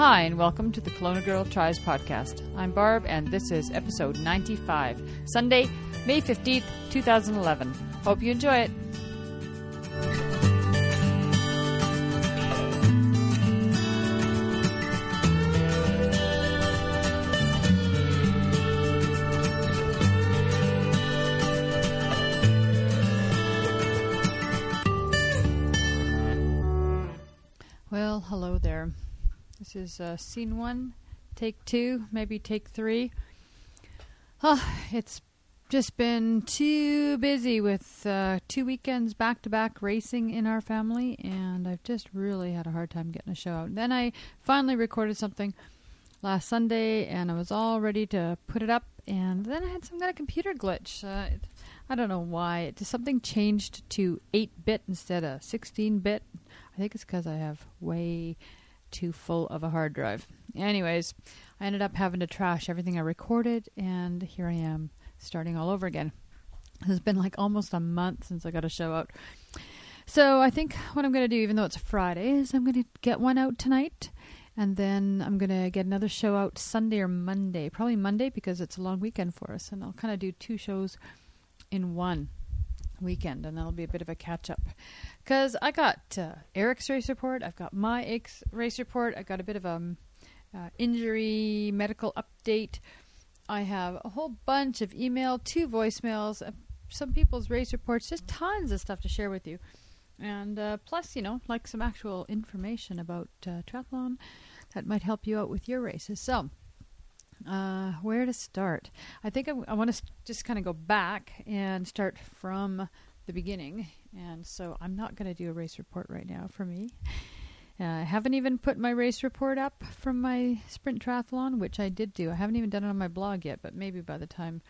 Hi, and welcome to the Kelowna Girl Tries podcast. I'm Barb, and this is episode 95, Sunday, May 15th, 2011. Hope you enjoy it. This is uh, scene one, take two, maybe take three. Oh, it's just been too busy with uh, two weekends back to back racing in our family, and I've just really had a hard time getting a show out. Then I finally recorded something last Sunday, and I was all ready to put it up, and then I had some kind of computer glitch. Uh, I don't know why. It just something changed to 8 bit instead of 16 bit. I think it's because I have way too full of a hard drive. Anyways, I ended up having to trash everything I recorded, and here I am starting all over again. It's been like almost a month since I got a show out. So I think what I'm going to do, even though it's Friday, is I'm going to get one out tonight. And then I'm going to get another show out Sunday or Monday. Probably Monday because it's a long weekend for us. And I'll kind of do two shows in one weekend, and that'll be a bit of a catch up. Because I got uh, Eric's race report, I've got my ex- race report, I got a bit of a um, uh, injury medical update. I have a whole bunch of email, two voicemails, uh, some people's race reports, just tons of stuff to share with you. And uh, plus, you know, like some actual information about uh, triathlon that might help you out with your races. So, uh, where to start? I think I, I want to st- just kind of go back and start from the beginning. And so I'm not going to do a race report right now for me. Uh, I haven't even put my race report up from my sprint triathlon, which I did do. I haven't even done it on my blog yet, but maybe by the time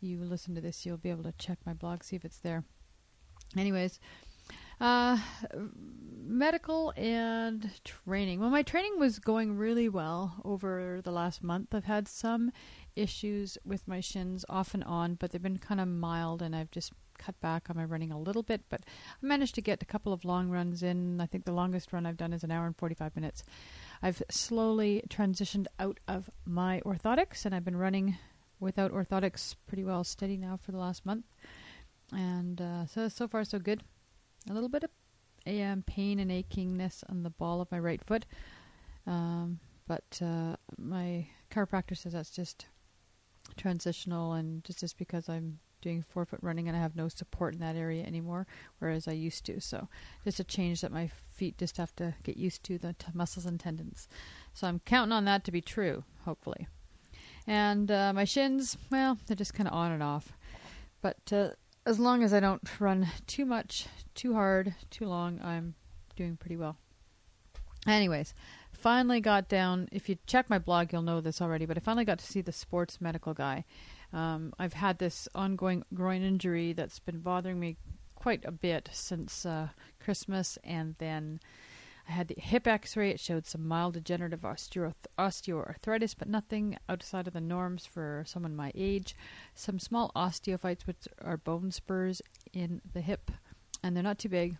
you listen to this, you'll be able to check my blog, see if it's there. Anyways, uh, medical and training. Well, my training was going really well over the last month. I've had some issues with my shins off and on, but they've been kind of mild, and I've just cut back on my running a little bit. But I managed to get a couple of long runs in. I think the longest run I've done is an hour and 45 minutes. I've slowly transitioned out of my orthotics, and I've been running without orthotics pretty well steady now for the last month. And uh, so, so far, so good a little bit of um, pain and achingness on the ball of my right foot. Um, but uh, my chiropractor says that's just transitional and just, just because I'm doing forefoot running and I have no support in that area anymore, whereas I used to. So just a change that my feet just have to get used to the t- muscles and tendons. So I'm counting on that to be true, hopefully. And uh, my shins, well, they're just kind of on and off. But uh, as long as I don't run too much, too hard, too long, I'm doing pretty well. Anyways, finally got down. If you check my blog, you'll know this already, but I finally got to see the sports medical guy. Um, I've had this ongoing groin injury that's been bothering me quite a bit since uh, Christmas, and then I had the hip x ray. It showed some mild degenerative osteo- osteoarthritis, but nothing outside of the norms for someone my age. Some small osteophytes, which are bone spurs in the hip, and they're not too big,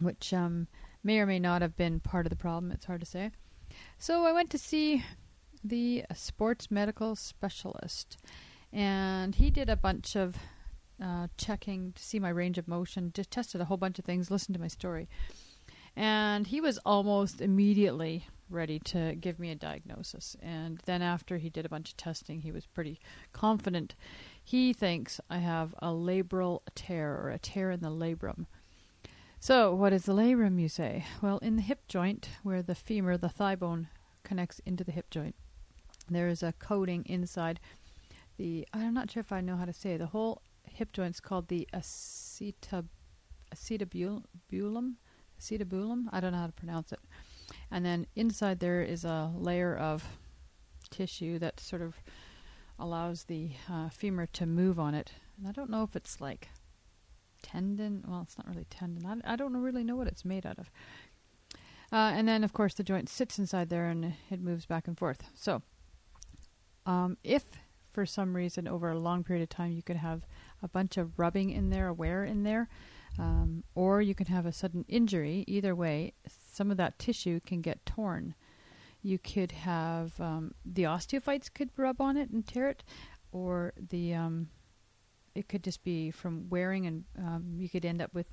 which um, may or may not have been part of the problem. It's hard to say. So I went to see the sports medical specialist, and he did a bunch of uh, checking to see my range of motion, just tested a whole bunch of things, listened to my story. And he was almost immediately ready to give me a diagnosis. And then, after he did a bunch of testing, he was pretty confident. He thinks I have a labral tear or a tear in the labrum. So, what is the labrum, you say? Well, in the hip joint, where the femur, the thigh bone, connects into the hip joint, there is a coating inside the. I'm not sure if I know how to say it. The whole hip joint is called the acetab- acetabulum acetabulum. I don't know how to pronounce it. And then inside there is a layer of tissue that sort of allows the uh, femur to move on it. And I don't know if it's like tendon. Well, it's not really tendon. I, I don't really know what it's made out of. Uh, and then, of course, the joint sits inside there and it moves back and forth. So, um, if for some reason over a long period of time you could have a bunch of rubbing in there, a wear in there, um, or you can have a sudden injury. Either way, some of that tissue can get torn. You could have um, the osteophytes could rub on it and tear it, or the um, it could just be from wearing, and um, you could end up with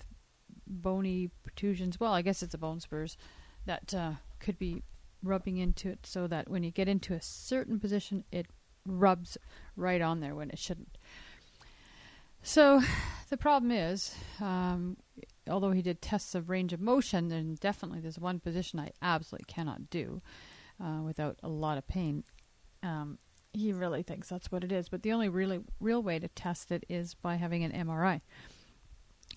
bony protrusions. Well, I guess it's a bone spurs that uh, could be rubbing into it, so that when you get into a certain position, it rubs right on there when it shouldn't. So the problem is, um, although he did tests of range of motion, then definitely there's one position I absolutely cannot do uh, without a lot of pain. Um, he really thinks that's what it is, but the only really real way to test it is by having an MRI.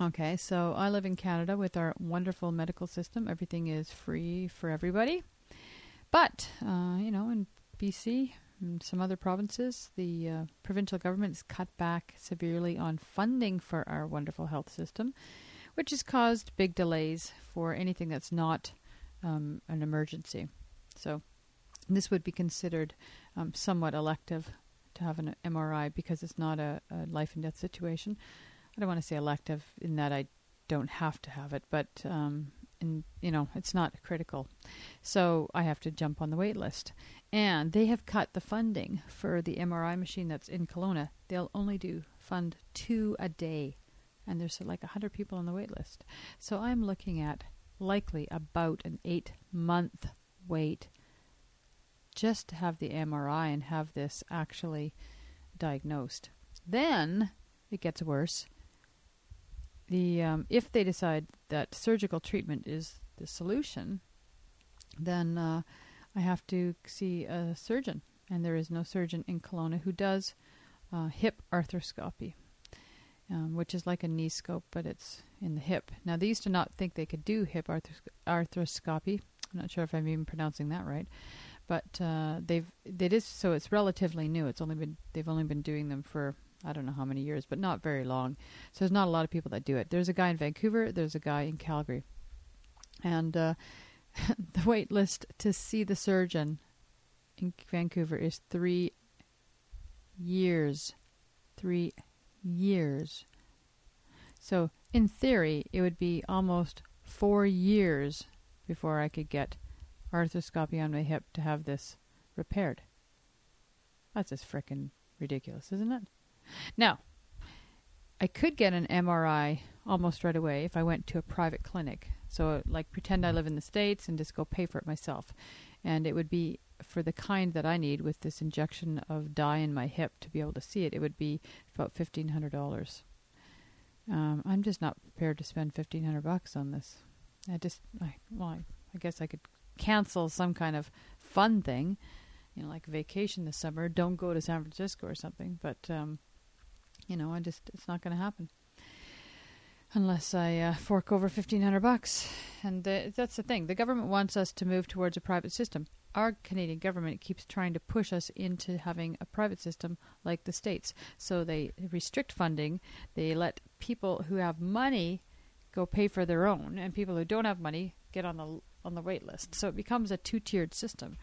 Okay, so I live in Canada with our wonderful medical system. Everything is free for everybody. But, uh, you know, in BC, some other provinces, the uh, provincial government has cut back severely on funding for our wonderful health system, which has caused big delays for anything that's not um, an emergency. So, this would be considered um, somewhat elective to have an MRI because it's not a, a life and death situation. I don't want to say elective in that I don't have to have it, but um, and you know it's not critical. So i have to jump on the wait list. And they have cut the funding for the mri machine that's in Kelowna. They'll only do fund two a day and there's like 100 people on the wait list. So i'm looking at likely about an eight month wait just to have the mri and have this actually diagnosed. Then it gets worse the um, if they decide that surgical treatment is the solution, then uh, I have to see a surgeon, and there is no surgeon in Kelowna who does uh, hip arthroscopy, um, which is like a knee scope, but it's in the hip. Now they used to not think they could do hip arthros- arthroscopy. I'm not sure if I'm even pronouncing that right, but uh, they've it is so it's relatively new. It's only been they've only been doing them for I don't know how many years, but not very long. So there's not a lot of people that do it. There's a guy in Vancouver, there's a guy in Calgary. And uh, the wait list to see the surgeon in Vancouver is three years. Three years. So, in theory, it would be almost four years before I could get arthroscopy on my hip to have this repaired. That's just frickin' ridiculous, isn't it? Now, I could get an MRI almost right away if I went to a private clinic. So, like, pretend I live in the States and just go pay for it myself. And it would be for the kind that I need with this injection of dye in my hip to be able to see it, it would be about $1,500. Um, I'm just not prepared to spend 1500 bucks on this. I just, I, well, I, I guess I could cancel some kind of fun thing, you know, like vacation this summer. Don't go to San Francisco or something. But um, you know, I just it's not going to happen unless I uh, fork over fifteen hundred bucks. And that's the thing. The government wants us to move towards a private system. Our Canadian government keeps trying to push us into having a private system like the states. So they restrict funding. They let people who have money go pay for their own, and people who don't have money get on the on the wait list. So it becomes a two tiered system.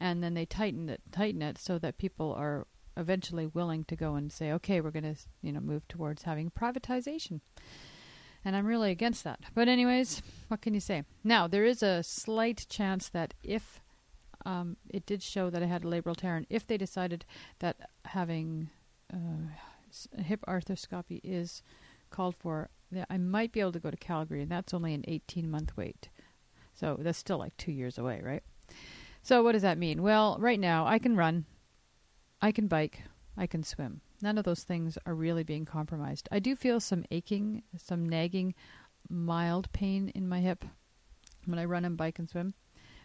And then they tighten it, tighten it so that people are eventually willing to go and say, okay, we're going to, you know, move towards having privatization. And I'm really against that. But anyways, what can you say? Now there is a slight chance that if um, it did show that I had a labral tear, and if they decided that having uh, hip arthroscopy is called for, I might be able to go to Calgary, and that's only an 18 month wait. So that's still like two years away, right? So what does that mean? Well, right now I can run. I can bike, I can swim. None of those things are really being compromised. I do feel some aching, some nagging, mild pain in my hip when I run and bike and swim,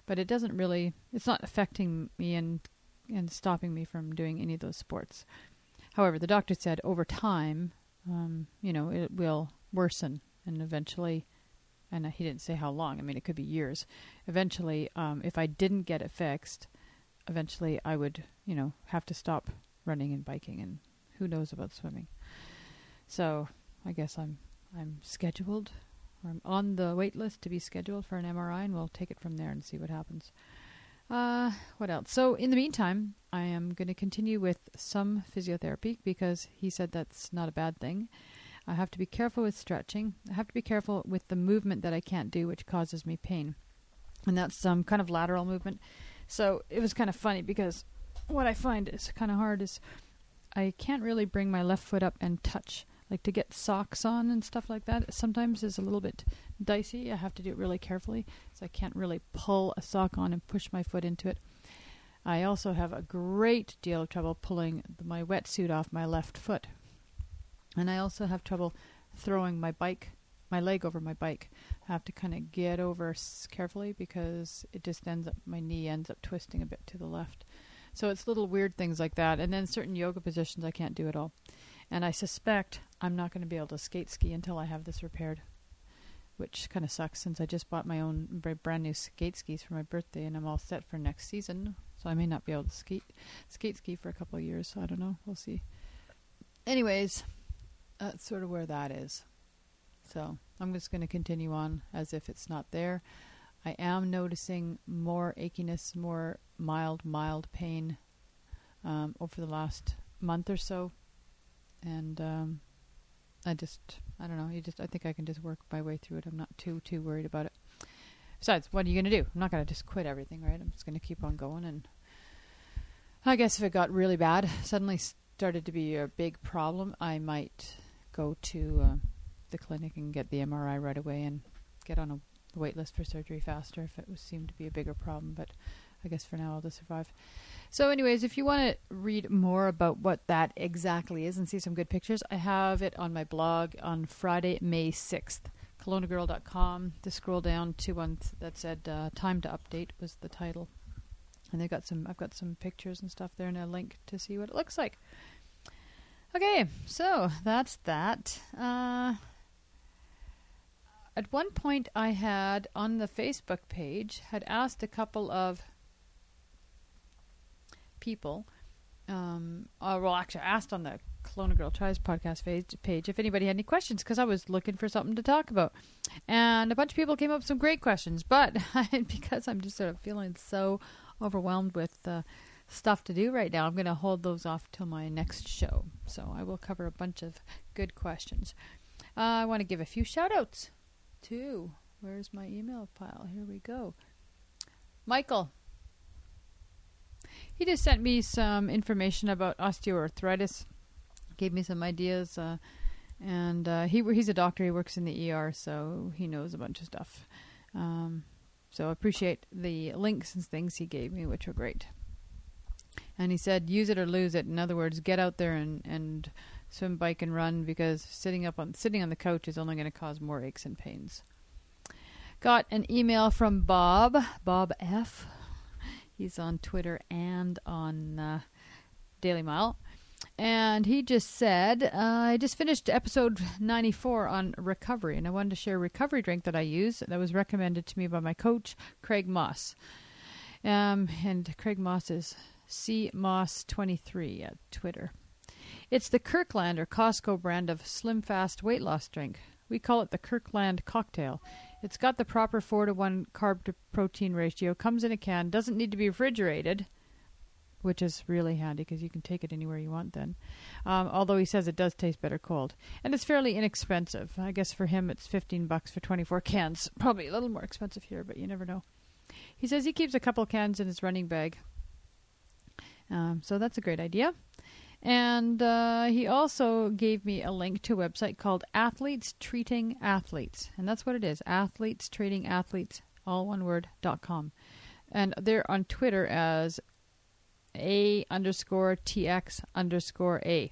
but it doesn't really, it's not affecting me and, and stopping me from doing any of those sports. However, the doctor said over time, um, you know, it will worsen and eventually, and he didn't say how long, I mean, it could be years. Eventually, um, if I didn't get it fixed, eventually I would, you know, have to stop running and biking and who knows about swimming. So I guess I'm I'm scheduled or I'm on the wait list to be scheduled for an MRI and we'll take it from there and see what happens. Uh, what else? So in the meantime, I am going to continue with some physiotherapy because he said that's not a bad thing. I have to be careful with stretching. I have to be careful with the movement that I can't do, which causes me pain, and that's some kind of lateral movement So it was kind of funny because what I find is kind of hard is I can't really bring my left foot up and touch. Like to get socks on and stuff like that, sometimes is a little bit dicey. I have to do it really carefully, so I can't really pull a sock on and push my foot into it. I also have a great deal of trouble pulling my wetsuit off my left foot. And I also have trouble throwing my bike, my leg over my bike. I have to kind of get over carefully because it just ends up, my knee ends up twisting a bit to the left. So it's little weird things like that. And then certain yoga positions I can't do at all. And I suspect I'm not going to be able to skate ski until I have this repaired, which kind of sucks since I just bought my own brand new skate skis for my birthday and I'm all set for next season. So I may not be able to skate skate ski for a couple of years. So I don't know. We'll see. Anyways, that's sort of where that is. So I'm just going to continue on as if it's not there. I am noticing more achiness, more mild, mild pain um, over the last month or so, and um, I just, I don't know. You just, I think I can just work my way through it. I'm not too, too worried about it. Besides, what are you going to do? I'm not going to just quit everything, right? I'm just going to keep on going. And I guess if it got really bad, suddenly started to be a big problem, I might go to uh, the clinic and get the MRI right away and get on a wait list for surgery faster if it was seemed to be a bigger problem. But I guess for now I'll just survive. So, anyways, if you want to read more about what that exactly is and see some good pictures, I have it on my blog on Friday, May 6th. KelownaGirl.com. To scroll down to one th- that said uh, "Time to Update" was the title, and they've got some. I've got some pictures and stuff there, and a link to see what it looks like. Okay, so that's that. Uh, at one point, I had on the Facebook page had asked a couple of people. Um, uh, well, actually, I asked on the Kelowna Girl Tries podcast page, page if anybody had any questions because I was looking for something to talk about, and a bunch of people came up with some great questions. But because I'm just sort of feeling so overwhelmed with uh, stuff to do right now, I'm going to hold those off till my next show. So I will cover a bunch of good questions. Uh, I want to give a few shout outs too. Where's my email pile? Here we go. Michael. He just sent me some information about osteoarthritis. Gave me some ideas, uh, and uh, he he's a doctor. He works in the ER, so he knows a bunch of stuff. Um, so I appreciate the links and things he gave me, which were great. And he said, use it or lose it. In other words, get out there and, and swim, bike, and run because sitting up on sitting on the couch is only going to cause more aches and pains. Got an email from Bob, Bob F. He's on Twitter and on uh, Daily Mile. And he just said, uh, I just finished episode 94 on recovery, and I wanted to share a recovery drink that I use that was recommended to me by my coach, Craig Moss. Um, and Craig Moss is C Moss 23 at Twitter. It's the Kirkland or Costco brand of Slim Fast weight loss drink. We call it the Kirkland cocktail. It's got the proper 4 to 1 carb to protein ratio, comes in a can, doesn't need to be refrigerated, which is really handy because you can take it anywhere you want then. Um, although he says it does taste better cold. And it's fairly inexpensive. I guess for him it's 15 bucks for 24 cans. Probably a little more expensive here, but you never know. He says he keeps a couple cans in his running bag. Um, so that's a great idea. And uh, he also gave me a link to a website called Athletes Treating Athletes. And that's what it is Athletes Treating Athletes, all one word, dot com. And they're on Twitter as A underscore TX underscore A.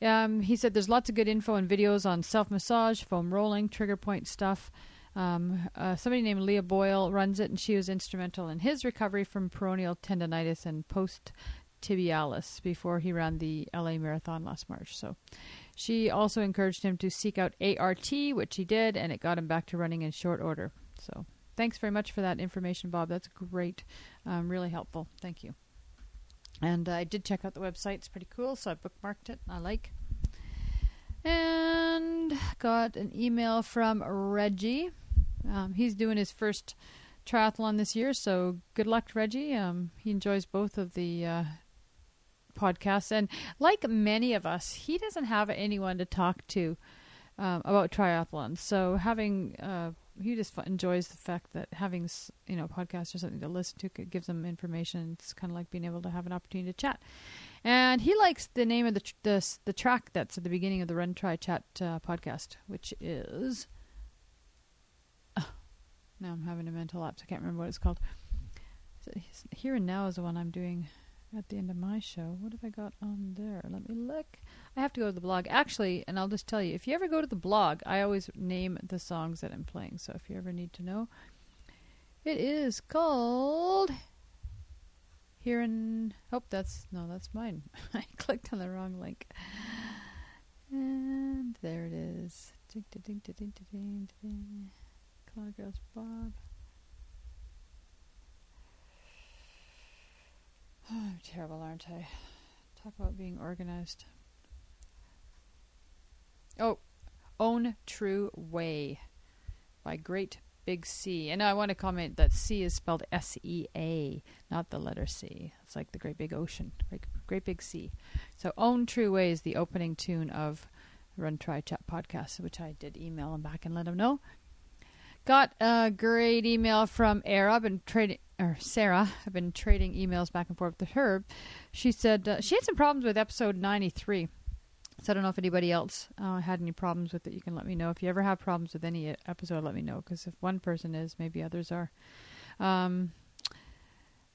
Um, he said there's lots of good info and videos on self massage, foam rolling, trigger point stuff. Um, uh, somebody named Leah Boyle runs it, and she was instrumental in his recovery from peroneal tendonitis and post tibialis before he ran the LA Marathon last March. So she also encouraged him to seek out ART, which he did, and it got him back to running in short order. So thanks very much for that information, Bob. That's great. Um, really helpful. Thank you. And I did check out the website. It's pretty cool, so I bookmarked it. I like. And got an email from Reggie. Um, he's doing his first triathlon this year, so good luck, Reggie. Um, he enjoys both of the uh, podcasts, and like many of us, he doesn't have anyone to talk to um, about triathlons. So having uh, he just enjoys the fact that having you know podcasts or something to listen to gives him information. It's kind of like being able to have an opportunity to chat. And he likes the name of the tr- the, the track that's at the beginning of the Run Tri Chat uh, podcast, which is. Now I'm having a mental lapse. I can't remember what it's called. Here and Now is the one I'm doing at the end of my show. What have I got on there? Let me look. I have to go to the blog. Actually, and I'll just tell you, if you ever go to the blog, I always name the songs that I'm playing. So if you ever need to know, it is called Here and Oh, That's no, that's mine. I clicked on the wrong link. And there it is. Ding, ding, ding, ding, ding, ding. Cloud Girls Bob. Oh, I'm terrible, aren't I? Talk about being organized. Oh, Own True Way by Great Big Sea. And I want to comment that C is spelled S E A, not the letter C. It's like the Great Big Ocean, great, great Big Sea. So, Own True Way is the opening tune of Run Tri Chat podcast, which I did email him back and let him know. Got a great email from. I've been trading, or Sarah. I've been trading emails back and forth with her. She said uh, she had some problems with episode 93. So I don't know if anybody else uh, had any problems with it. You can let me know. If you ever have problems with any episode, let me know. Because if one person is, maybe others are. Um,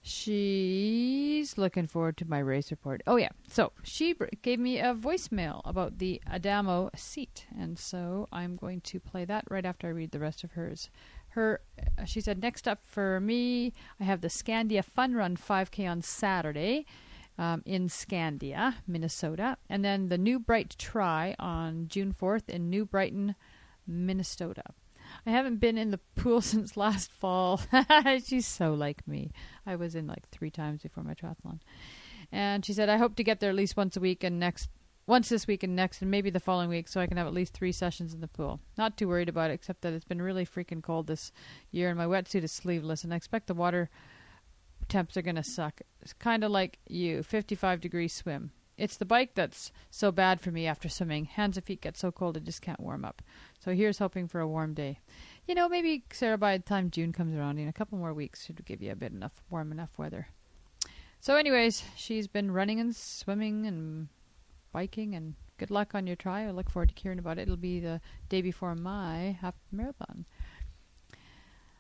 She's looking forward to my race report. Oh, yeah. So she gave me a voicemail about the Adamo seat. And so I'm going to play that right after I read the rest of hers. Her, uh, she said, next up for me, I have the Scandia Fun Run 5K on Saturday. Um, in Scandia, Minnesota, and then the New Bright Try on June 4th in New Brighton, Minnesota. I haven't been in the pool since last fall. She's so like me. I was in like three times before my triathlon. And she said, I hope to get there at least once a week and next once this week and next and maybe the following week so I can have at least three sessions in the pool. Not too worried about it, except that it's been really freaking cold this year and my wetsuit is sleeveless and I expect the water temps are gonna suck. It's kinda like you, fifty five degree swim. It's the bike that's so bad for me after swimming. Hands and feet get so cold I just can't warm up. So here's hoping for a warm day. You know, maybe Sarah, by the time June comes around, in a couple more weeks, should give you a bit enough warm enough weather. So, anyways, she's been running and swimming and biking, and good luck on your try. I look forward to hearing about it. It'll be the day before my half marathon.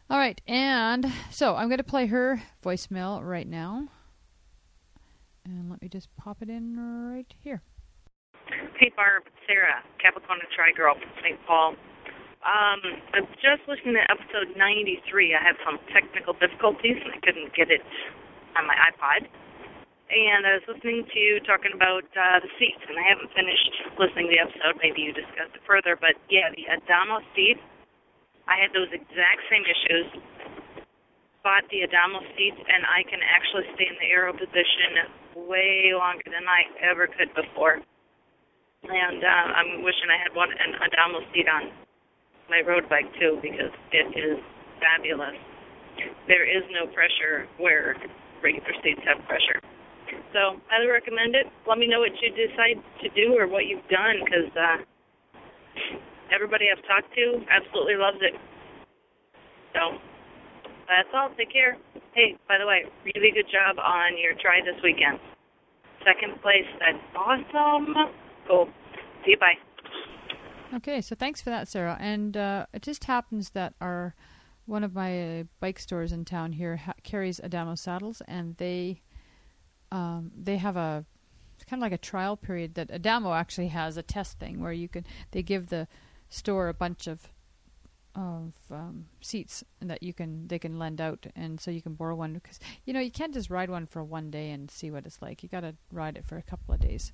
All right, and so I'm going to play her voicemail right now. And let me just pop it in right here. Hey, Barb, Sarah, Capricorn Tri Girl from St. Paul. Um, I was just listening to episode 93. I had some technical difficulties and I couldn't get it on my iPod. And I was listening to you talking about uh, the seats, and I haven't finished listening to the episode. Maybe you discussed it further, but yeah, the Adamo seat. I had those exact same issues bought the Adamo seats, and I can actually stay in the aero position way longer than I ever could before. And uh, I'm wishing I had one an Adamo seat on my road bike too because it is fabulous. There is no pressure where regular seats have pressure. So I recommend it. Let me know what you decide to do or what you've done because uh, everybody I've talked to absolutely loves it. So that's all. Take care. Hey, by the way, really good job on your try this weekend. Second place. That's awesome. Cool. See you. Bye. Okay, so thanks for that, Sarah. And uh, it just happens that our one of my uh, bike stores in town here ha- carries Adamo saddles, and they um, they have a kind of like a trial period that Adamo actually has a test thing where you can they give the store a bunch of of um, seats that you can they can lend out, and so you can borrow one because you know you can't just ride one for one day and see what it's like. You got to ride it for a couple of days,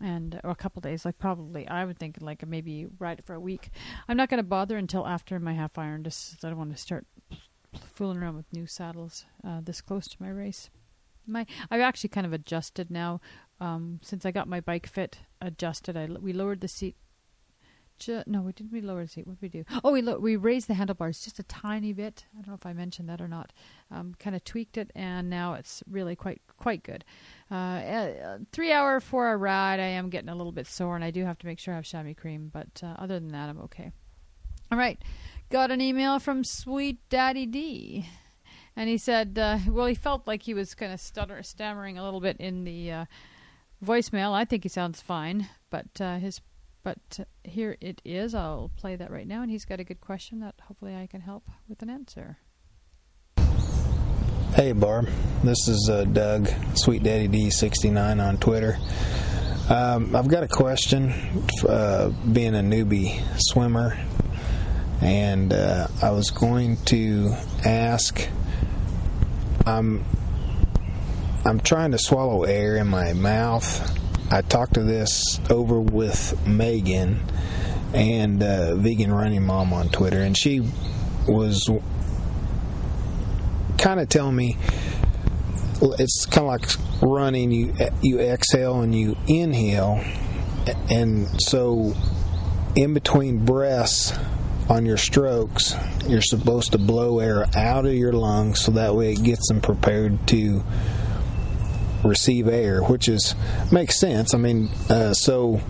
and or a couple days. Like probably I would think like maybe ride it for a week. I'm not going to bother until after my half iron. Just I don't want to start fooling around with new saddles uh, this close to my race. My I've actually kind of adjusted now um, since I got my bike fit adjusted. I we lowered the seat Ju- no, we didn't. We lower the seat. What did we do? Oh, we lo- we raised the handlebars just a tiny bit. I don't know if I mentioned that or not. Um, kind of tweaked it, and now it's really quite quite good. Uh, uh, three hour, four hour ride. I am getting a little bit sore, and I do have to make sure I have chamois cream. But uh, other than that, I'm okay. All right, got an email from Sweet Daddy D. And he said, uh, well, he felt like he was kind of stutter, stammering a little bit in the uh, voicemail. I think he sounds fine, but uh, his, but here it is. I'll play that right now, and he's got a good question that hopefully I can help with an answer. Hey Barb, this is uh, Doug, Sweet Daddy D69 on Twitter. Um, I've got a question. Uh, being a newbie swimmer, and uh, I was going to ask. I'm I'm trying to swallow air in my mouth. I talked to this over with Megan and uh, Vegan Running Mom on Twitter, and she was kind of telling me it's kind of like running. You you exhale and you inhale, and so in between breaths on your strokes, you're supposed to blow air out of your lungs so that way it gets them prepared to receive air, which is makes sense. I mean, uh, so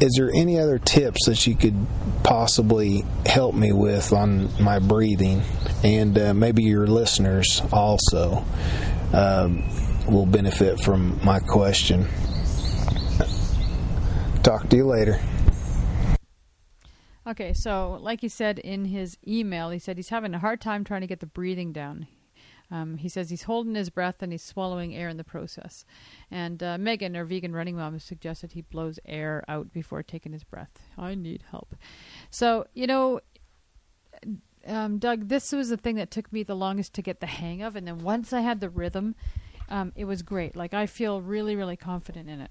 is there any other tips that you could possibly help me with on my breathing? And uh, maybe your listeners also um, will benefit from my question. Talk to you later. Okay, so like he said in his email, he said he's having a hard time trying to get the breathing down. Um, he says he's holding his breath and he's swallowing air in the process. And uh, Megan, our vegan running mom, suggested he blows air out before taking his breath. I need help. So, you know, um, Doug, this was the thing that took me the longest to get the hang of. And then once I had the rhythm, um, it was great. Like, I feel really, really confident in it.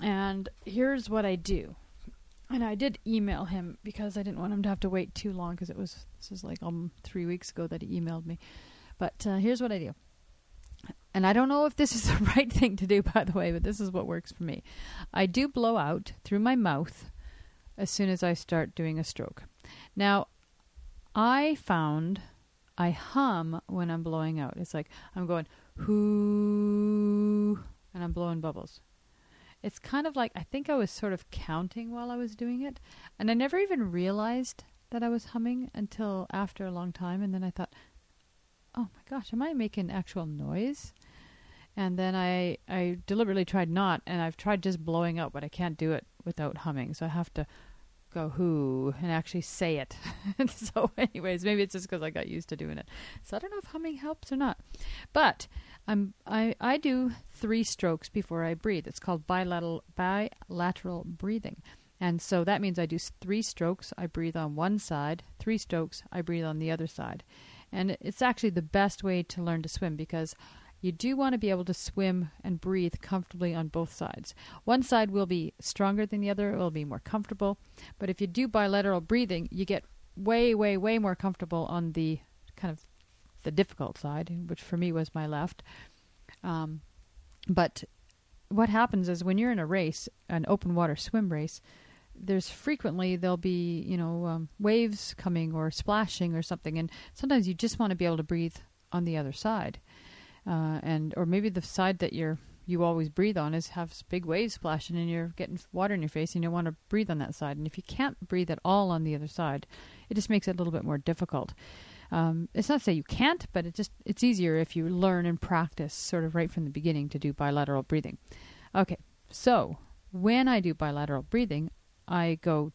And here's what I do. And I did email him because I didn't want him to have to wait too long because it was, this is like um, three weeks ago that he emailed me. But uh, here's what I do. And I don't know if this is the right thing to do, by the way, but this is what works for me. I do blow out through my mouth as soon as I start doing a stroke. Now, I found I hum when I'm blowing out. It's like I'm going whoo, and I'm blowing bubbles. It's kind of like I think I was sort of counting while I was doing it, and I never even realized that I was humming until after a long time, and then I thought, oh my gosh, am I making actual noise? And then I I deliberately tried not, and I've tried just blowing up, but I can't do it without humming. So I have to go who and actually say it. so, anyways, maybe it's just because I got used to doing it. So I don't know if humming helps or not. But I'm I I do three strokes before I breathe. It's called bilateral bilateral breathing. And so that means I do three strokes, I breathe on one side, three strokes, I breathe on the other side. And it's actually the best way to learn to swim because you do want to be able to swim and breathe comfortably on both sides. One side will be stronger than the other, it will be more comfortable. But if you do bilateral breathing, you get way, way, way more comfortable on the kind of the difficult side, which for me was my left. Um, but what happens is when you're in a race, an open water swim race, there's frequently there'll be you know um, waves coming or splashing or something, and sometimes you just want to be able to breathe on the other side, uh, and or maybe the side that you're you always breathe on is has big waves splashing and you're getting water in your face and you want to breathe on that side. And if you can't breathe at all on the other side, it just makes it a little bit more difficult. Um, it's not to say you can't, but it just it's easier if you learn and practice sort of right from the beginning to do bilateral breathing. Okay, so when I do bilateral breathing, I go,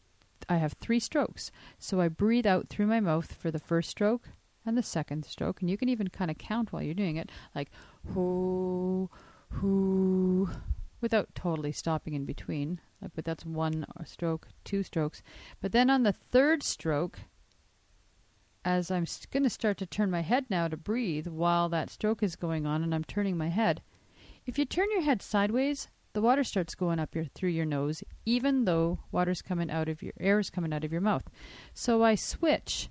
I have three strokes. So I breathe out through my mouth for the first stroke and the second stroke. And you can even kind of count while you're doing it, like whoo, whoo, without totally stopping in between. But that's one stroke, two strokes. But then on the third stroke, as I'm going to start to turn my head now to breathe while that stroke is going on and I'm turning my head, if you turn your head sideways, the water starts going up your through your nose, even though water's coming out of your air is coming out of your mouth. So I switch,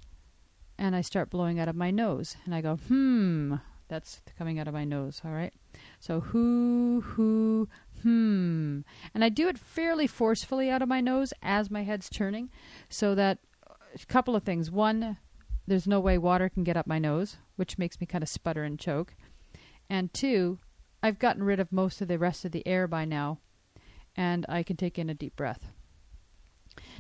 and I start blowing out of my nose, and I go hmm. That's coming out of my nose. All right. So who who hmm, and I do it fairly forcefully out of my nose as my head's turning, so that a couple of things. One, there's no way water can get up my nose, which makes me kind of sputter and choke. And two, I've gotten rid of most of the rest of the air by now, and I can take in a deep breath.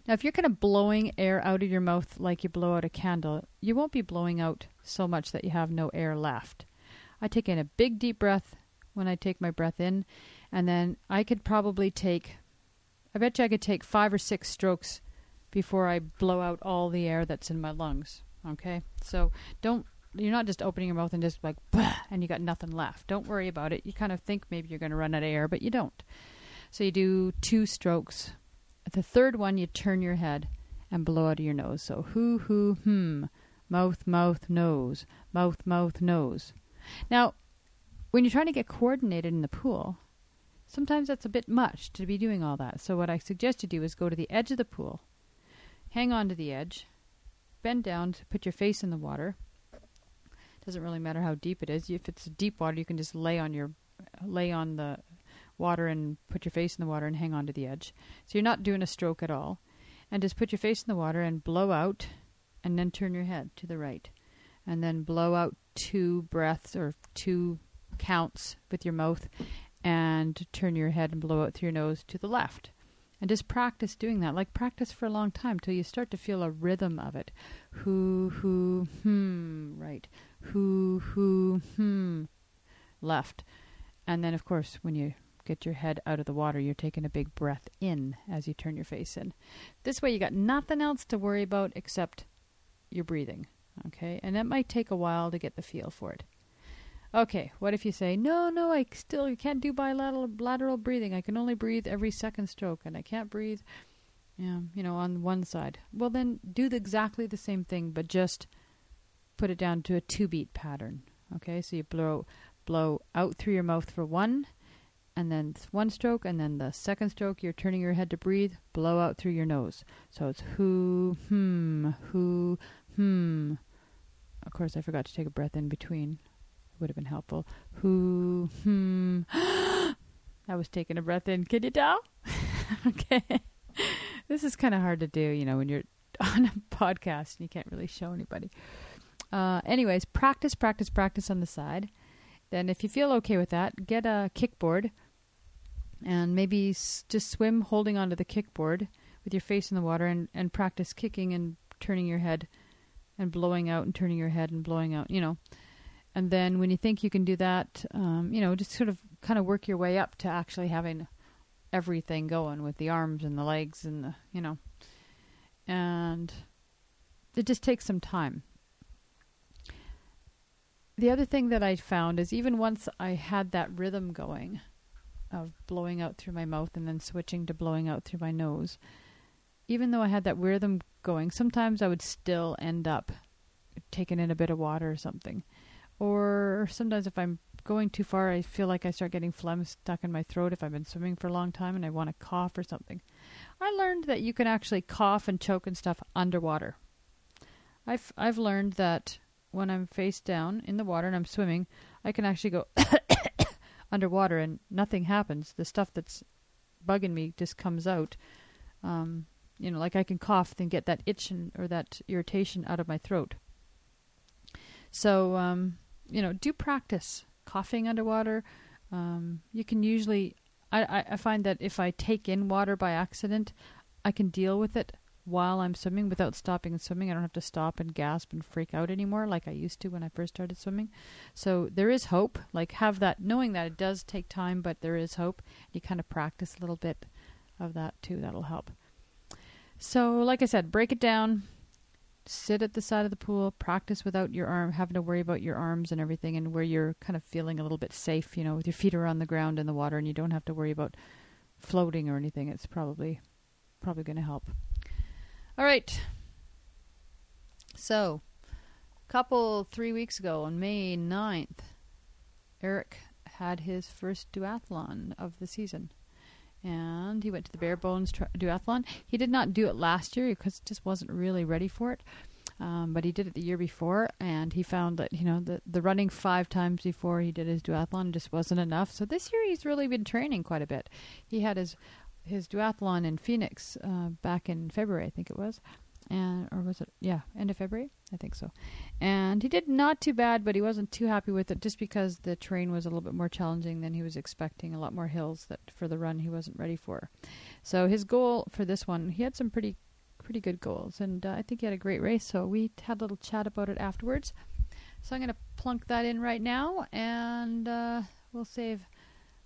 Now, if you're kind of blowing air out of your mouth like you blow out a candle, you won't be blowing out so much that you have no air left. I take in a big deep breath when I take my breath in, and then I could probably take, I bet you I could take five or six strokes before I blow out all the air that's in my lungs. Okay? So don't, you're not just opening your mouth and just like, and you got nothing left. Don't worry about it. You kind of think maybe you're going to run out of air, but you don't. So you do two strokes. The third one, you turn your head and blow out of your nose. So who, who, hmm, mouth, mouth, nose, mouth, mouth, nose. Now, when you're trying to get coordinated in the pool, sometimes that's a bit much to be doing all that. So what I suggest you do is go to the edge of the pool, hang on to the edge, bend down, to put your face in the water. Doesn't really matter how deep it is. If it's deep water, you can just lay on your lay on the water and put your face in the water and hang on to the edge. So you're not doing a stroke at all. And just put your face in the water and blow out and then turn your head to the right. And then blow out two breaths or two counts with your mouth and turn your head and blow out through your nose to the left. And just practice doing that. Like practice for a long time till you start to feel a rhythm of it. Who, who, hmm, right. Who, who, hmm, left. And then, of course, when you get your head out of the water, you're taking a big breath in as you turn your face in. This way, you got nothing else to worry about except your breathing. Okay? And that might take a while to get the feel for it. Okay, what if you say, no, no, I still can't do bilateral lateral breathing. I can only breathe every second stroke, and I can't breathe, yeah, you know, on one side. Well, then do the, exactly the same thing, but just put it down to a two beat pattern. Okay, so you blow blow out through your mouth for one, and then one stroke, and then the second stroke, you're turning your head to breathe. Blow out through your nose. So it's who, hmm, who, hmm. Of course, I forgot to take a breath in between would have been helpful. Who, hmm. I was taking a breath in. Can you tell? okay. This is kind of hard to do, you know, when you're on a podcast and you can't really show anybody. Uh, anyways, practice, practice, practice on the side. Then, if you feel okay with that, get a kickboard and maybe s- just swim holding onto the kickboard with your face in the water and, and practice kicking and turning your head and blowing out and turning your head and blowing out, you know. And then when you think you can do that, um, you know, just sort of kind of work your way up to actually having everything going with the arms and the legs and the, you know. And it just takes some time. The other thing that I found is even once I had that rhythm going of blowing out through my mouth and then switching to blowing out through my nose, even though I had that rhythm going, sometimes I would still end up taking in a bit of water or something or sometimes if I'm going too far, I feel like I start getting phlegm stuck in my throat if I've been swimming for a long time and I want to cough or something. I learned that you can actually cough and choke and stuff underwater. I've I've learned that when I'm face down in the water and I'm swimming, I can actually go underwater and nothing happens. The stuff that's bugging me just comes out. Um, you know, like I can cough and get that itch and, or that irritation out of my throat. So um, you know, do practice coughing underwater. Um, you can usually, I, I find that if I take in water by accident, I can deal with it while I'm swimming without stopping and swimming. I don't have to stop and gasp and freak out anymore like I used to when I first started swimming. So there is hope. Like have that knowing that it does take time, but there is hope. You kind of practice a little bit of that too. That'll help. So like I said, break it down sit at the side of the pool, practice without your arm, having to worry about your arms and everything, and where you're kind of feeling a little bit safe, you know, with your feet are on the ground in the water, and you don't have to worry about floating or anything. It's probably probably going to help. All right. So, a couple three weeks ago on May 9th, Eric had his first duathlon of the season and he went to the bare bones tri- duathlon. He did not do it last year because just wasn't really ready for it. Um, but he did it the year before, and he found that you know the the running five times before he did his duathlon just wasn't enough. So this year he's really been training quite a bit. He had his his duathlon in Phoenix uh, back in February, I think it was, and or was it yeah end of February I think so, and he did not too bad, but he wasn't too happy with it just because the terrain was a little bit more challenging than he was expecting. A lot more hills that for the run he wasn't ready for. So his goal for this one, he had some pretty pretty good goals, and uh, I think he had a great race. So we had a little chat about it afterwards. So I'm going to plunk that in right now, and uh, we'll save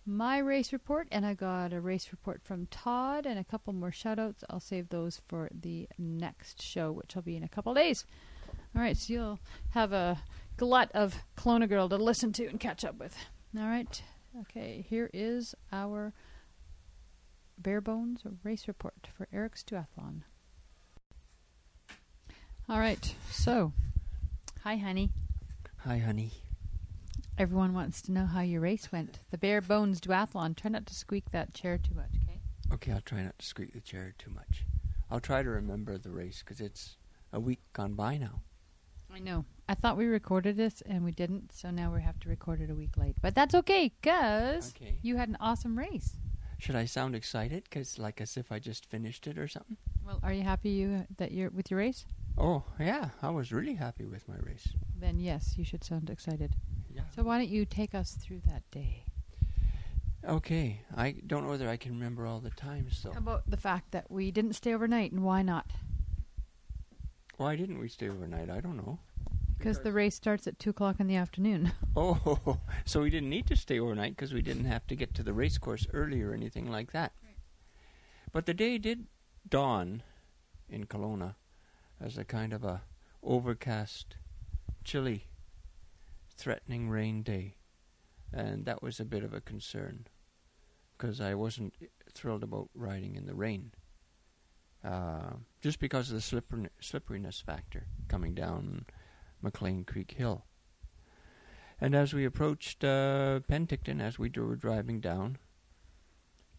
my race report, and I got a race report from Todd and a couple more shoutouts. I'll save those for the next show, which will be in a couple days. All right, so you'll have a glut of Kelowna Gurl to listen to and catch up with. All right, okay, here is our bare bones race report for Eric's duathlon. All right, so hi, honey. Hi, honey. Everyone wants to know how your race went. The bare bones duathlon. Try not to squeak that chair too much, okay? Okay, I'll try not to squeak the chair too much. I'll try to remember the race because it's a week gone by now. I know. I thought we recorded this and we didn't, so now we have to record it a week late. But that's okay, because Okay. you had an awesome race. Should I sound excited? Because like as if I just finished it or something? Well, are you happy you that you're with your race? Oh, yeah. I was really happy with my race. Then yes, you should sound excited. Yeah. So why don't you take us through that day? Okay. I don't know whether I can remember all the times, though. How about the fact that we didn't stay overnight and why not? Why didn't we stay overnight? I don't know. Because the race starts at two o'clock in the afternoon. Oh, so we didn't need to stay overnight because we didn't have to get to the race course early or anything like that. But the day did dawn in Kelowna as a kind of a overcast, chilly, threatening rain day, and that was a bit of a concern because I wasn't thrilled about riding in the rain. Uh, just because of the slipper- slipperiness factor coming down McLean Creek Hill. And as we approached uh, Penticton, as we were driving down,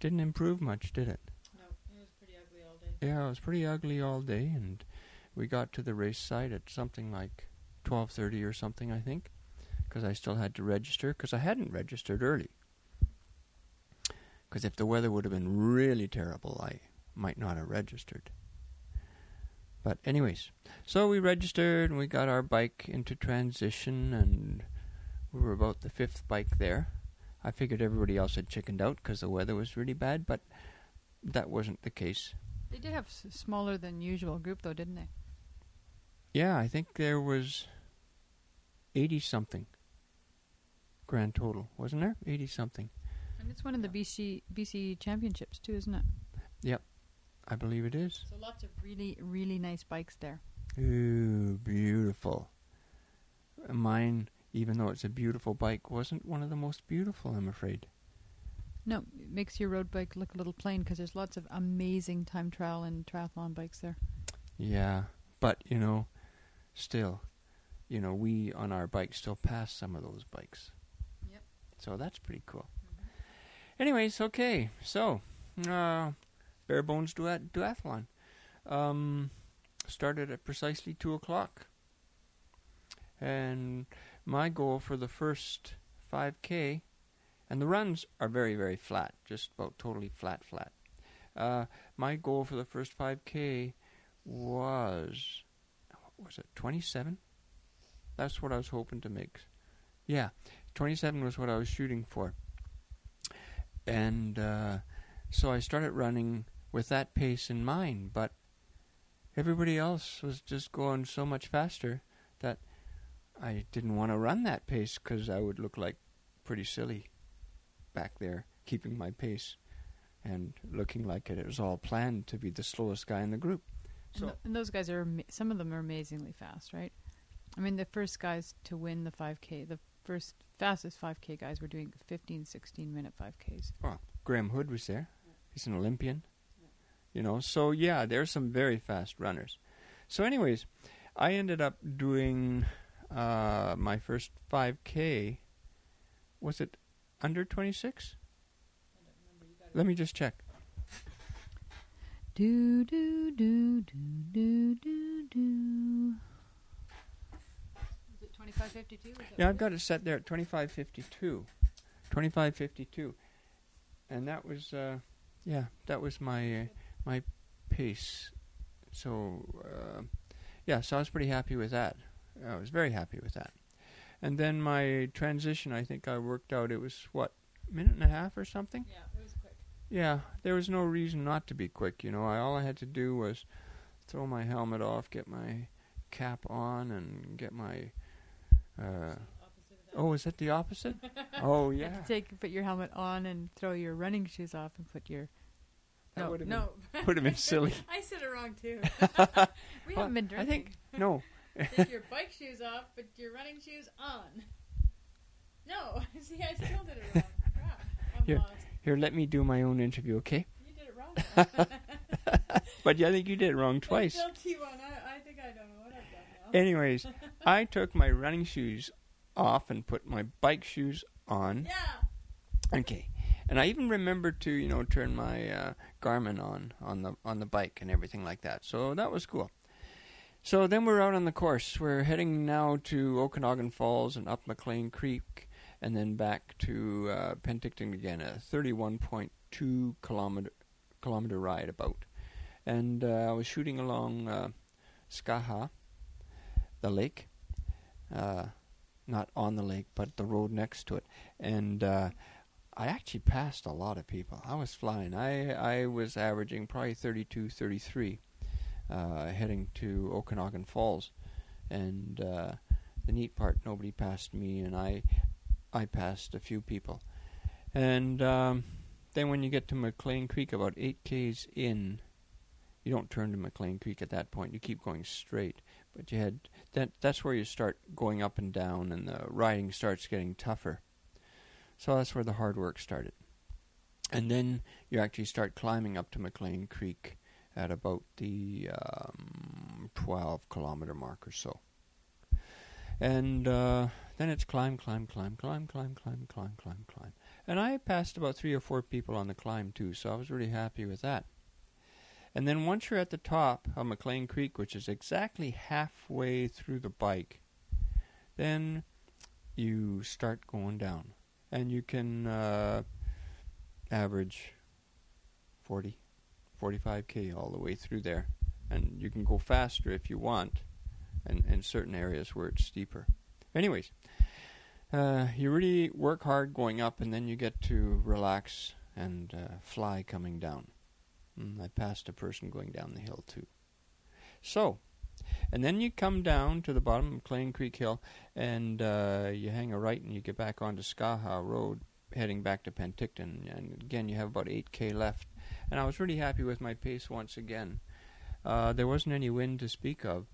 didn't improve much, did it? No, it was pretty ugly all day. Yeah, it was pretty ugly all day, and we got to the race site at something like 12:30 or something, I think, because I still had to register because I hadn't registered early. Because if the weather would have been really terrible, I might not have registered. But anyways, so we registered and we got our bike into transition, and we were about the fifth bike there. I figured everybody else had chickened out because the weather was really bad, but that wasn't the case. They did have s- smaller than usual group though, didn't they? Yeah, I think there was 80 something grand total, wasn't there? 80 something. And it's one of the BC BC championships too, isn't it? Yep. I believe it is. So lots of really really nice bikes there. Ooh, beautiful. Mine, even though it's a beautiful bike, wasn't one of the most beautiful, I'm afraid. No, it makes your road bike look a little plain because there's lots of amazing time trial and triathlon bikes there. Yeah, but, you know, still, you know, we on our bike still pass some of those bikes. So that's pretty cool. Anyways, okay, so, uh, bare bones duat- duathlon. Um, started at precisely 2 o'clock. And my goal for the first 5K, and the runs are very, very flat, just about totally flat, flat. Uh, my goal for the first 5K was, what was it, 27? That's what I was hoping to make. Yeah, 27 was what I was shooting for. And uh, so I started running with that pace in mind, but everybody else was just going so much faster that I didn't want to run that pace because I would look like pretty silly back there, keeping my pace and looking like it was all planned to be the slowest guy in the group. And, So th- and those guys are ama- some of them are amazingly fast, right? I mean, the first guys to win the 5K, the first fastest 5K guys were doing 15, 16 minute 5Ks. Well, Graham Hood was there. He's an Olympian. You know, so yeah, there's some very fast runners. So, anyways, I ended up doing uh, my first 5K. Was it under 26? Let me just check. Do do do do do do do. Is it 2552? Yeah, I've got it set there at 25.52. 25.52. And that was, uh, yeah, that was my uh, my pace. so uh, yeah, so I was pretty happy with that. I was very happy with that. And then my transition, I think I worked out. It was what minute and a half or something. Yeah, it was quick. Yeah, there was no reason not to be quick. You know, I, all I had to do was throw my helmet off, get my cap on, and get my. Uh, oh, is that the opposite? oh, You yeah. have to take put your helmet on and throw your running shoes off and put your That no would've no Would have been silly. I said it wrong too. we Well, haven't been drinking. I think no. Take your bike shoes off, but your running shoes on. No, see, I still did it wrong. Crap, I'm Here. lost. Here, let me do my own interview, okay? You did it wrong. But yeah, I think you did it wrong twice. Tell T1, I, I think I don't know what I've done now. Anyways, I took my running shoes off and put my bike shoes on. Yeah. Okay. And I even remember to, you know, turn my uh, Garmin on on the on the bike and everything like that. So that was cool. So then we're out on the course. We're heading now to Okanagan Falls and up McLean Creek, and then back to uh, Penticton again, a 31.2 kilometer kilometer ride about. And uh, I was shooting along uh, Skaha, the lake, uh, not on the lake, but the road next to it, and. Uh, I actually passed a lot of people. I was flying. I I was averaging probably 32, 33, uh, heading to Okanagan Falls, and uh, the neat part, nobody passed me, and I I passed a few people, and um, then when you get to McLean Creek, about eight k's in, you don't turn to McLean Creek at that point. You keep going straight, but you had that. That's where you start going up and down, and the riding starts getting tougher. So that's where the hard work started. And then you actually start climbing up to McLean Creek at about the um, 12 kilometer mark or so. And uh, then it's climb, climb, climb, climb, climb, climb, climb, climb, climb. And I passed about three or four people on the climb too, so I was really happy with that. And then once you're at the top of McLean Creek, which is exactly halfway through the bike, then you start going down and you can uh, average 40, 45k all the way through there, and you can go faster if you want, and in certain areas where it's steeper. Anyways, uh, you really work hard going up, and then you get to relax and uh, fly coming down. Mm, I passed a person going down the hill too. So, and then you come down to the bottom of Clay Creek Hill, and uh, you hang a right, and you get back onto Skaha Road, heading back to Penticton. And again, you have about 8k left. And I was really happy with my pace once again. Uh, there wasn't any wind to speak of,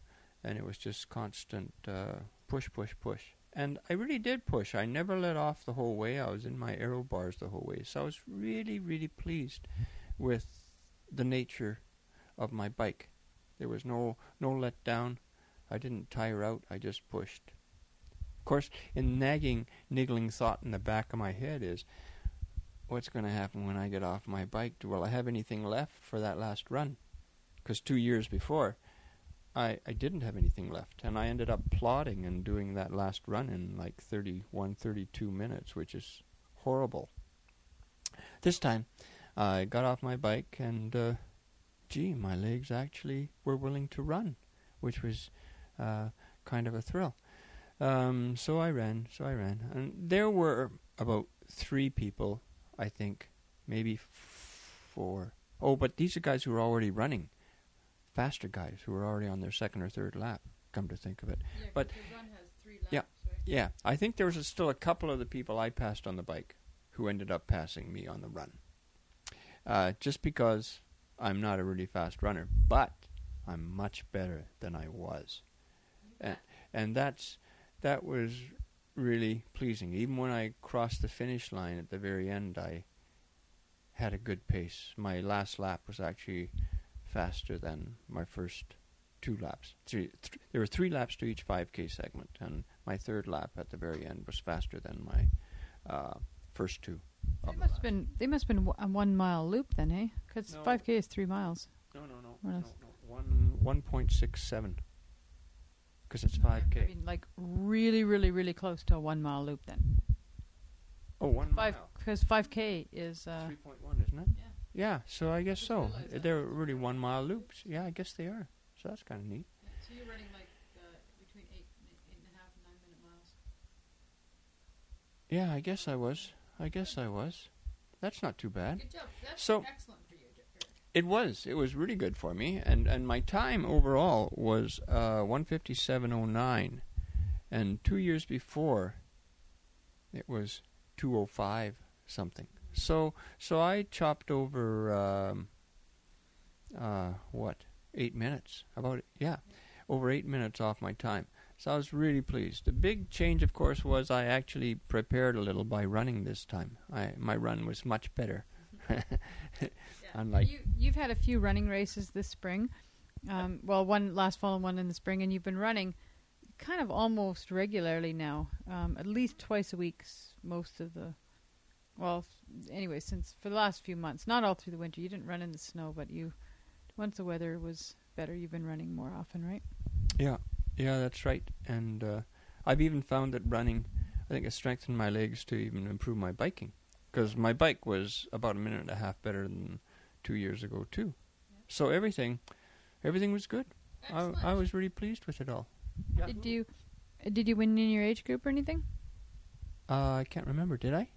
and it was just constant uh, push, push, push. And I really did push. I never let off the whole way. I was in my aero bars the whole way. So I was really, really pleased with the nature of my bike. There was no no letdown. I didn't tire out. I just pushed. Of course, in nagging, niggling thought in the back of my head is, what's going to happen when I get off my bike? Will I have anything left for that last run? Because two years before, I I didn't have anything left, and I ended up plodding and doing that last run in like 31, 32 minutes, which is horrible. This time, I got off my bike and. Uh, gee, my legs actually were willing to run, which was uh, kind of a thrill. Um, so I ran, so I ran. And there were about three people, I think, maybe four. Oh, but these are guys who were already running. Faster guys who were already on their second or third lap, come to think of it. Yeah, But- the run has three Yeah. right? Yeah, I think there was a, still a couple of the people I passed on the bike who ended up passing me on the run. Uh, just because I'm not a really fast runner, but I'm much better than I was, and and that's that was really pleasing. Even when I crossed the finish line at the very end, I had a good pace. My last lap was actually faster than my first two laps. Three, th- there were three laps to each 5K segment, and my third lap at the very end was faster than my uh, first two. They must have been. They must have been a one mile loop then, eh? Because No. five k is three miles. No, no, no, What no, else? no. One one point six seven. Because it's five I k. mean, like really, really, really close to a one mile loop then. Oh, one Five, mile. because five k is. Uh, Three point one, isn't it? Yeah. Yeah, so I guess so. They're really one mile loops. Yeah, I guess they are. So that's kind of neat. So you're running like uh, between eight, eight and a half and nine minute miles. Yeah, I guess I was. I guess I was. That's not too bad. Good job. That's So- excellent for you. It was. It was really good for me, and and my time overall was uh, one fifty seven oh nine, and two years before, it was two oh five something. So so I chopped over um, uh, what eight minutes about yeah over eight minutes off my time. So I was really pleased. The big change, of course, was I actually prepared a little by running this time. I my run was much better. Unlike you, you've had a few running races this spring. Um, well, one last fall and one in the spring, and you've been running kind of almost regularly now, um, at least twice a week, most of the. Well, anyway, since for the last few months, not all through the winter. You didn't run in the snow, but you, once the weather was better, you've been running more often, right? Yeah, yeah, that's right. And uh, I've even found that running, I think, has strengthened my legs to even improve my biking. Because my bike was about a minute and a half better than two years ago too. So everything, everything was good. I, I was really pleased with it all. Did you, uh, did you win in your age group or anything? Uh, I can't remember. Did I?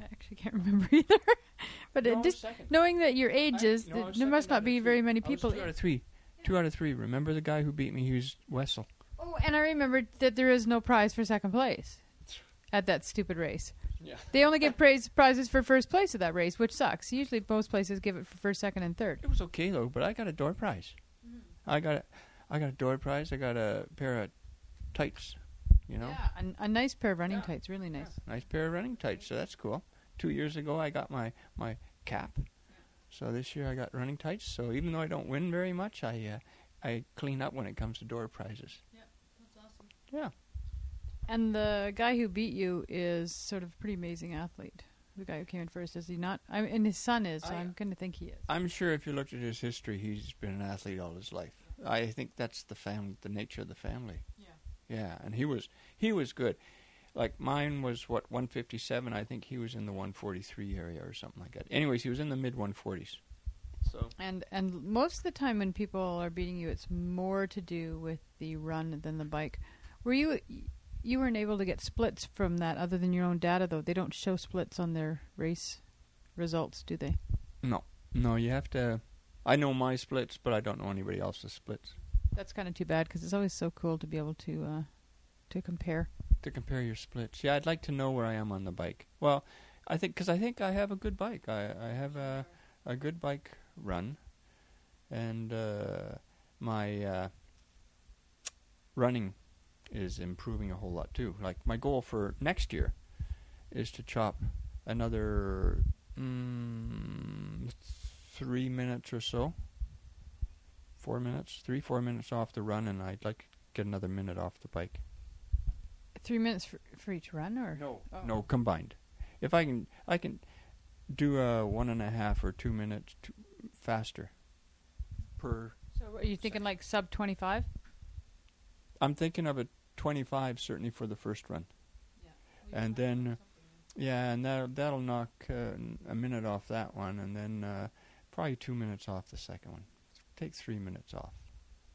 I actually can't remember either. but it No, just knowing that your age I- is, no, I th- was there must not be very many I was people. two out of three. Two out of three. Remember the guy who beat me? He was Wessel. Oh, and I remembered that there is no prize for second place at that stupid race. Yeah. They only give praise, prizes for first place at that race, which sucks. Usually, most places give it for first, second, and third. It was okay though, but I got a door prize. Mm-hmm. I got a, I got a door prize. I got a pair of tights. You know. Yeah, a, a nice pair of running tights, really nice. Nice pair of running tights, so that's cool. Two years ago, I got my my cap, so this year I got running tights. So even though I don't win very much, I uh, I clean up when it comes to door prizes. Yeah, that's awesome. Yeah, And the guy who beat you is sort of a pretty amazing athlete. The guy who came in first, is he not? I mean, and his son is, so I- I'm going to think he is. I'm sure if you looked at his history, he's been an athlete all his life. I think that's the fam, the nature of the family. Yeah. Yeah, and he was he was good. Like mine was what 157. I think he was in the 143 area or something like that. Anyways, he was in the mid 140s. So And and most of the time when people are beating you, it's more to do with the run than the bike. Were you you weren't able to get splits from that other than your own data though? They don't show splits on their race results, do they? no, no, you have to. I know my splits, but I don't know anybody else's splits. That's kind of too bad because it's always so cool to be able to uh, to compare. To compare your splits. Yeah, I'd like to know where I am on the bike. Well, I think because I think I have a good bike. I I have a a good bike run, and uh, my uh, running is improving a whole lot too. Like my goal for next year is to chop another mm, three minutes or so. Four minutes, three four minutes off the run, and I'd like to get another minute off the bike. Three minutes for, for each run, or No, Oh. no, combined. If I can, I can do a one and a half or two minutes t- faster per. So are you thinking like sub twenty five? I'm thinking of a 25 certainly for the first run, and then yeah, and that that'll knock uh, n- a minute off that one, and then uh, probably two minutes off the second one. Take three minutes off,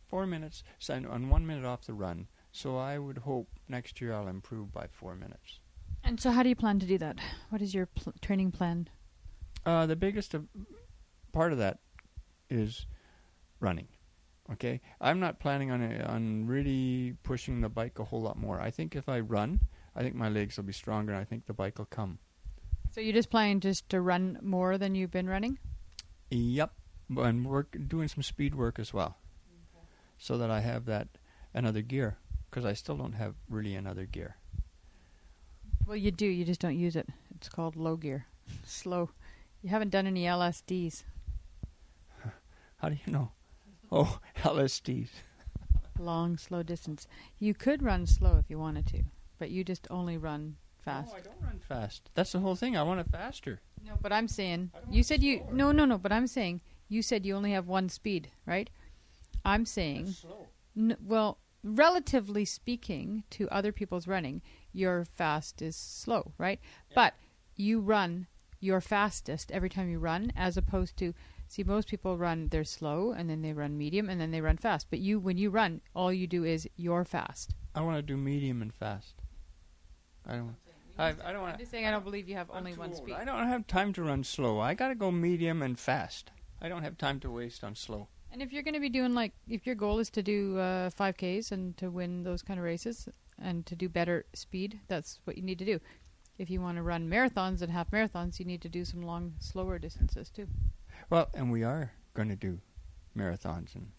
four minutes, so and and one minute off the run. So I would hope next year I'll improve by four minutes. And so, how do you plan to do that? What is your pl- training plan? Uh, the biggest of, part of that is running. Okay, I'm not planning on uh, on really pushing the bike a whole lot more. I think if I run, I think my legs will be stronger, and I think the bike will come. So you're just planning just to run more than you've been running? Yep, and work doing some speed work as well, so that I have that another gear because I still don't have really another gear. Well, you do. You just don't use it. It's called low gear, slow. You haven't done any LSDs, How do you know? Oh, LSDs. long, slow distance. You could run slow if you wanted to, but you just only run fast. No, I don't run fast. That's the whole thing. I want it faster. No, but I'm saying you said you slower. no no no. But I'm saying you said you only have one speed, right? I'm saying slow. N- well, relatively speaking to other people's running, your fast is slow, right? But you run your fastest every time you run, as opposed to see most people run they're slow and then they run medium and then they run fast. But you, when you run, all you do is you're fast. I want to do medium and fast. I don't. I, I don't I'm want. just saying I don't believe you have only I'm too one old. speed. I don't have time to run slow. I got to go medium and fast. I don't have time to waste on slow. And if you're going to be doing like, if your goal is to do uh, 5Ks and to win those kind of races and to do better speed, that's what you need to do. If you want to run marathons and half marathons, you need to do some long, slower distances too. Well, and we are going to do marathons and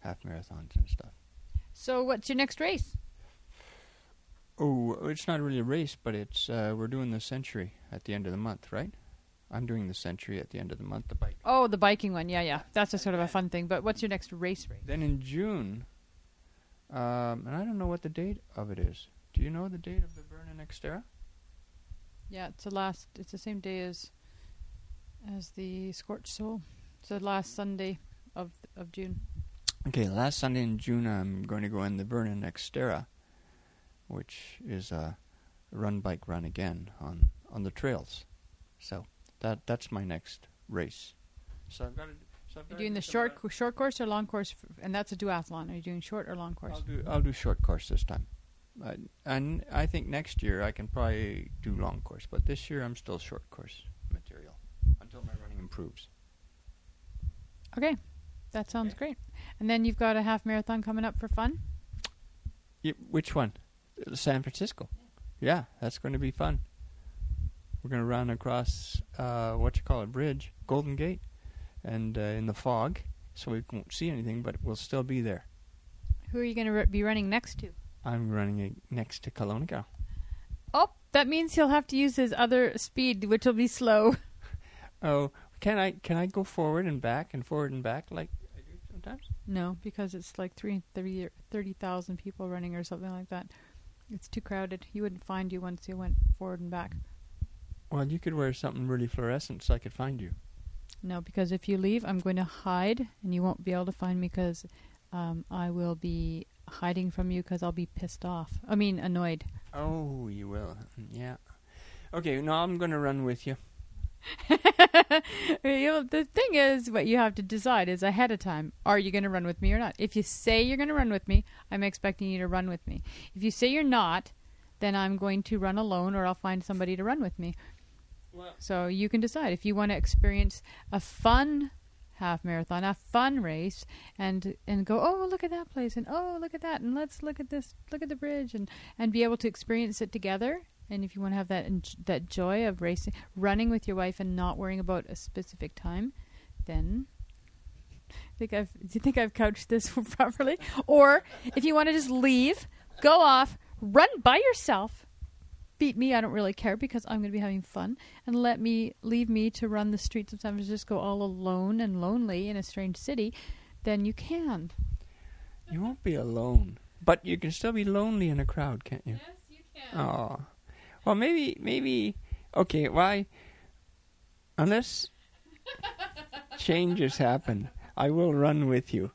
half marathons and stuff. So, what's your next race? Oh, it's not really a race, but it's uh, we're doing the century at the end of the month, right? I'm doing the century at the end of the month, the bike. Oh, the biking one. Yeah, yeah. That's a sort of a fun thing. But what's your next race race? Then in June, um, and I don't know what the date of it is. Do you know the date of the Vernon Xterra? Yeah, it's the last. It's the same day as as the Scorched Soul. It's the last Sunday of of June. Okay, last Sunday in June, I'm going to go in the Vernon Xterra, which is a run bike run again on on the trails. So that that's my next race. So I've got to. So You're doing do the short co- short course or long course, f- and that's a duathlon. Are you doing short or long course? I'll do I'll do short course this time, uh, and I think next year I can probably do long course. But this year I'm still short course material until my running improves. Okay, that sounds great. And then you've got a half marathon coming up for fun. Y which one? San Francisco. Yeah, that's going to be fun. We're going to run across uh, what you call a bridge, Golden Gate, and uh, in the fog, so we won't see anything, but we'll still be there. Who are you going to r- be running next to? I'm running it next to Kelowna Gal. Oh, that means he'll have to use his other speed, which will be slow. Oh, can I can I go forward and back and forward and back like I do sometimes? No, because it's like three, 30 30,000 people running or something like that. It's too crowded. He wouldn't find you once you went forward and back. Well, you could wear something really fluorescent so I could find you. No, because if you leave, I'm going to hide, and you won't be able to find me because um, I will be hiding from you because I'll be pissed off. I mean, annoyed. Oh, you will. Yeah. Okay, now I'm going to run with you. you know, the thing is, what you have to decide is ahead of time: are you going to run with me or not? If you say you're going to run with me, I'm expecting you to run with me. If you say you're not, then I'm going to run alone, or I'll find somebody to run with me. So you can decide if you want to experience a fun half marathon, a fun race, and and go, oh look at that place, and oh look at that, and let's look at this, look at the bridge, and and be able to experience it together. And if you want to have that that joy of racing, running with your wife, and not worrying about a specific time, then. I think I've, do you think I've couched this properly? Or if you want to just leave, go off, run by yourself, beat me, I don't really care because I'm going to be having fun, and let me leave me to run the streets of San Francisco all alone and lonely in a strange city, then you can. you won't be alone. But you can still be lonely in a crowd, can't you? Yes, you can. Oh. Well, maybe, maybe. Okay, why? Unless changes happen, I will run with you.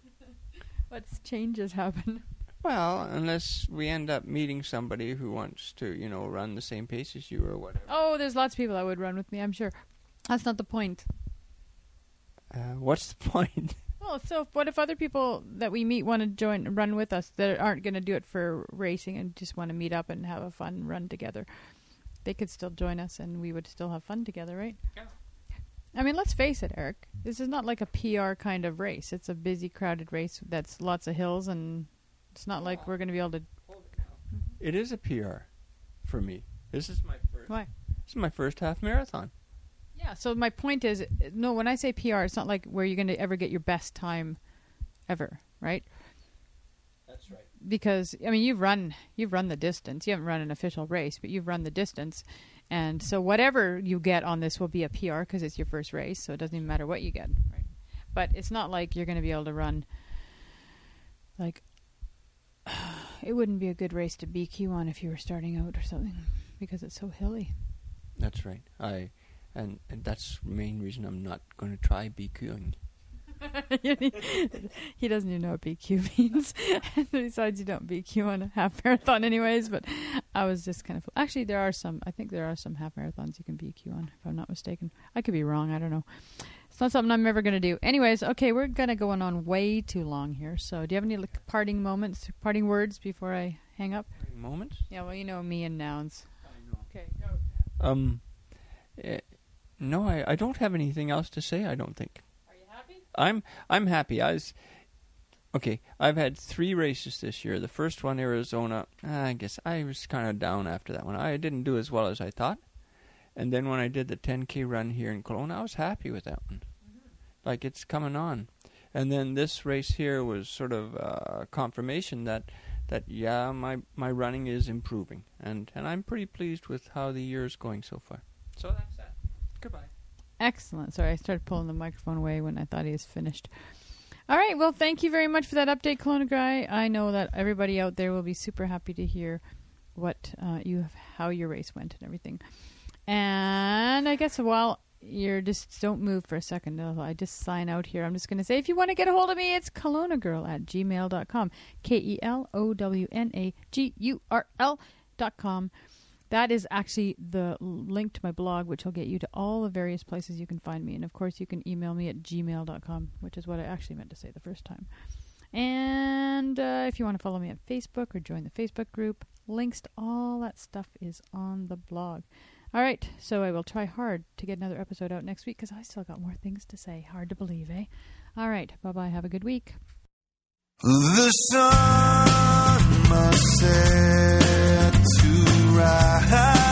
What's changes happen? Well, unless we end up meeting somebody who wants to, you know, run the same pace as you or whatever. Oh, there's lots of people that would run with me, I'm sure. That's not the point. Uh, what's the point? Well, so what if other people that we meet want to join, run with us that aren't going to do it for racing and just want to meet up and have a fun run together? They could still join us and we would still have fun together, right? Yeah. I mean, let's face it, Eric. This is not like a PR kind of race. It's a busy, crowded race that's lots of hills, and it's not like we're going to be able to. It is a PR for me. This is my first. Why? This is my first half marathon. Yeah. So my point is, no. When I say PR, it's not like where you're going to ever get your best time, ever, right? That's right. because I mean you've run you've run the distance. You haven't run an official race, but you've run the distance, and so whatever you get on this will be a PR because it's your first race, so it doesn't even matter what you get. Right? But it's not like you're going to be able to run. Like, it wouldn't be a good race to BQ on if you were starting out or something because it's so hilly. That's right. I, and, and that's the main reason I'm not going to try BQing. he doesn't even know what BQ means. Besides, you don't BQ on a half marathon, anyways. But I was just kind of actually there are some. I think there are some half marathons you can BQ on, if I'm not mistaken. I could be wrong. I don't know. It's not something I'm ever going to do. Anyways, okay, we're going to go on way too long here. So, do you have any like, parting moments, parting words before I hang up? Moments? Yeah, well, you know me and nouns. Okay, go. Um, eh, no, I, I don't have anything else to say. I don't think. Are you happy? I'm I'm happy. I was okay. I've had three races this year. The first one, Arizona. I guess I was kind of down after that one. I didn't do as well as I thought. And then when I did the 10k run here in Kelowna, I was happy with that one. Like it's coming on. And then this race here was sort of uh, confirmation that that yeah, my my running is improving, and and I'm pretty pleased with how the year is going so far. So that's that. Goodbye. Excellent. Sorry, I started pulling the microphone away when I thought he was finished. All right. Well, thank you very much for that update, Kelowna Guy. I know that everybody out there will be super happy to hear what uh, you have, how your race went and everything. And I guess while you're just don't move for a second, I just sign out here. I'm just going to say if you want to get a hold of me, it's kelowna at gmail.com. K E L O W N A G U R L dot com. That is actually the link to my blog, which will get you to all the various places you can find me. And of course, you can email me at gmail.com, which is what I actually meant to say the first time. And uh, if you want to follow me on Facebook or join the Facebook group, links to all that stuff is on the blog. All right, so I will try hard to get another episode out next week because I still got more things to say. Hard to believe, eh? All right, bye bye. Have a good week. The sun must set to rise.